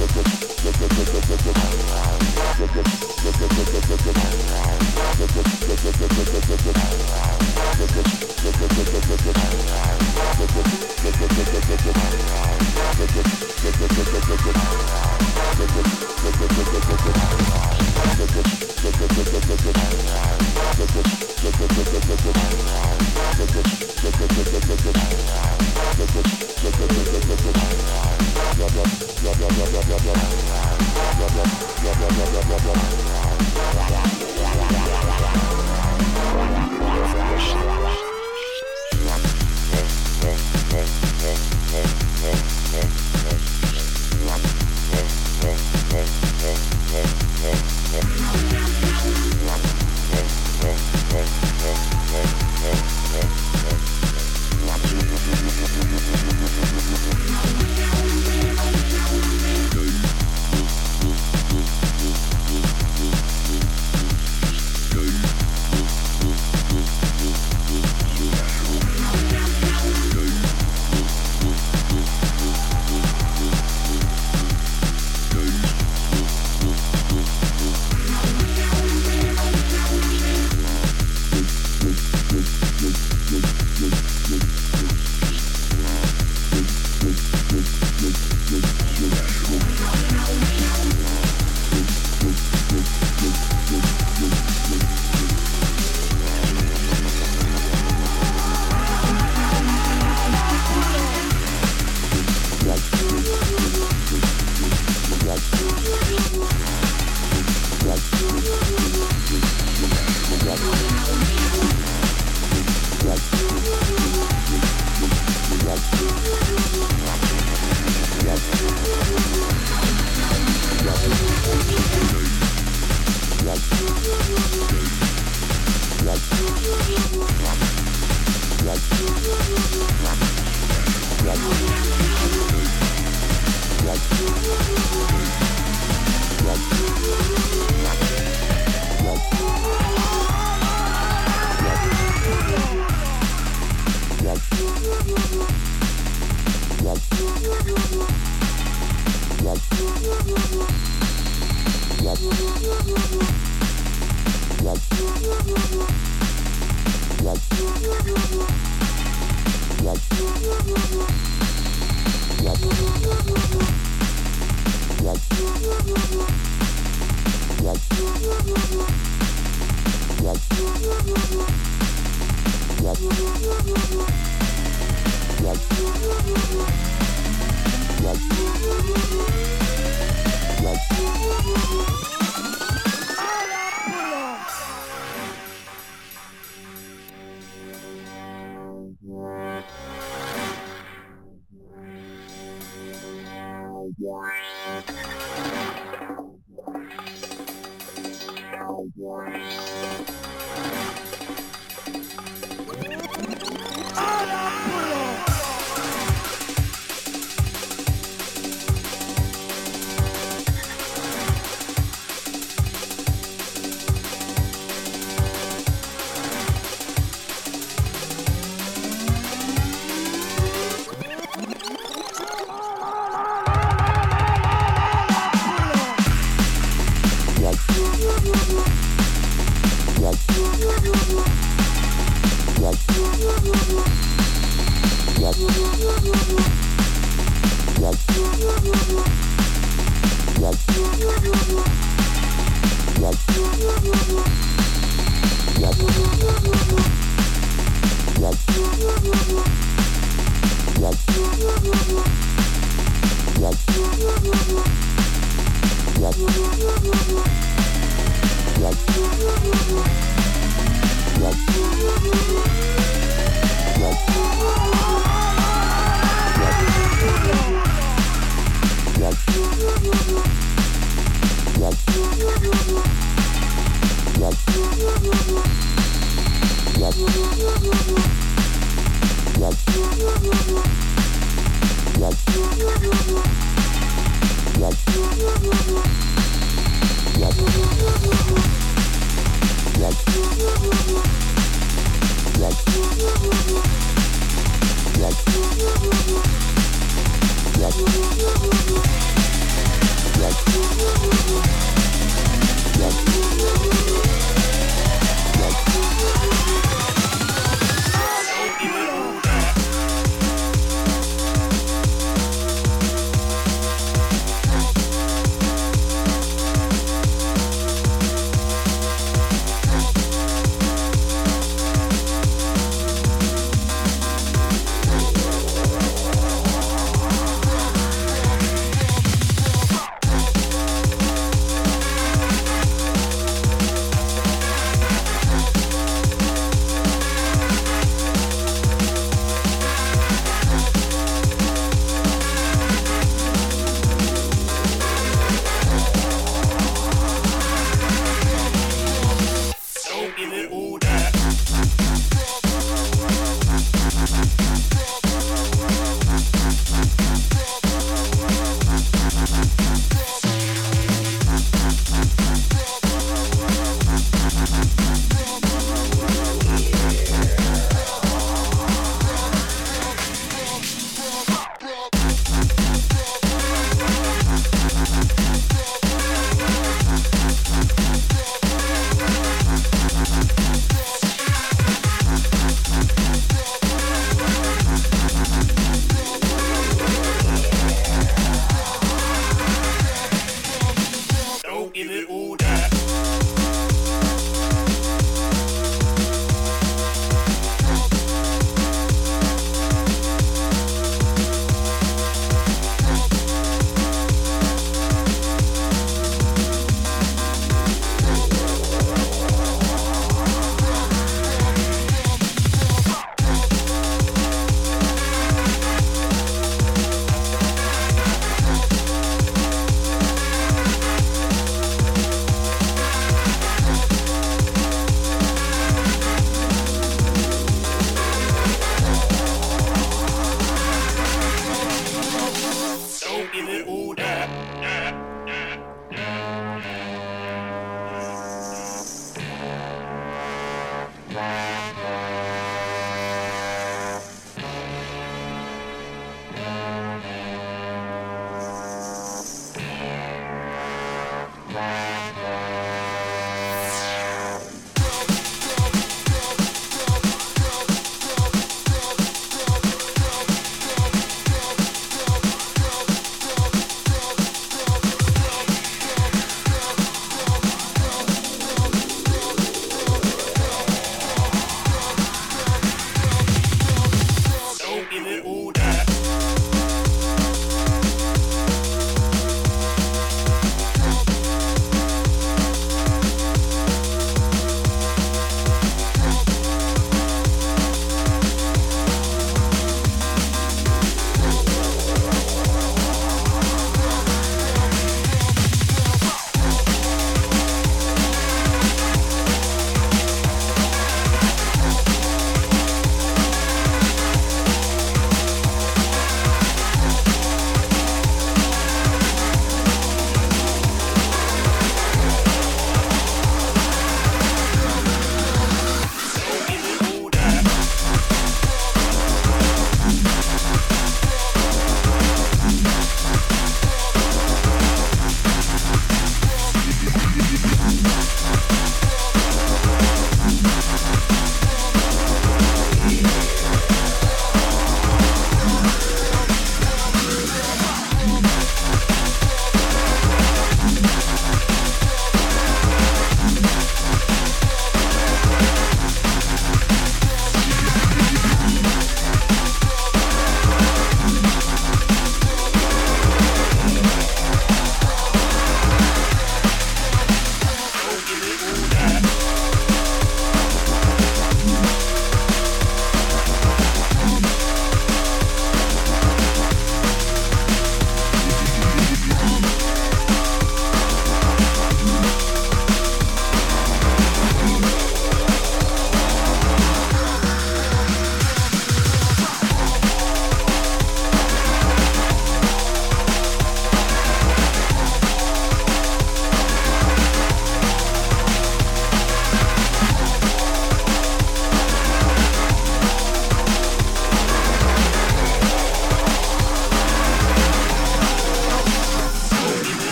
Look at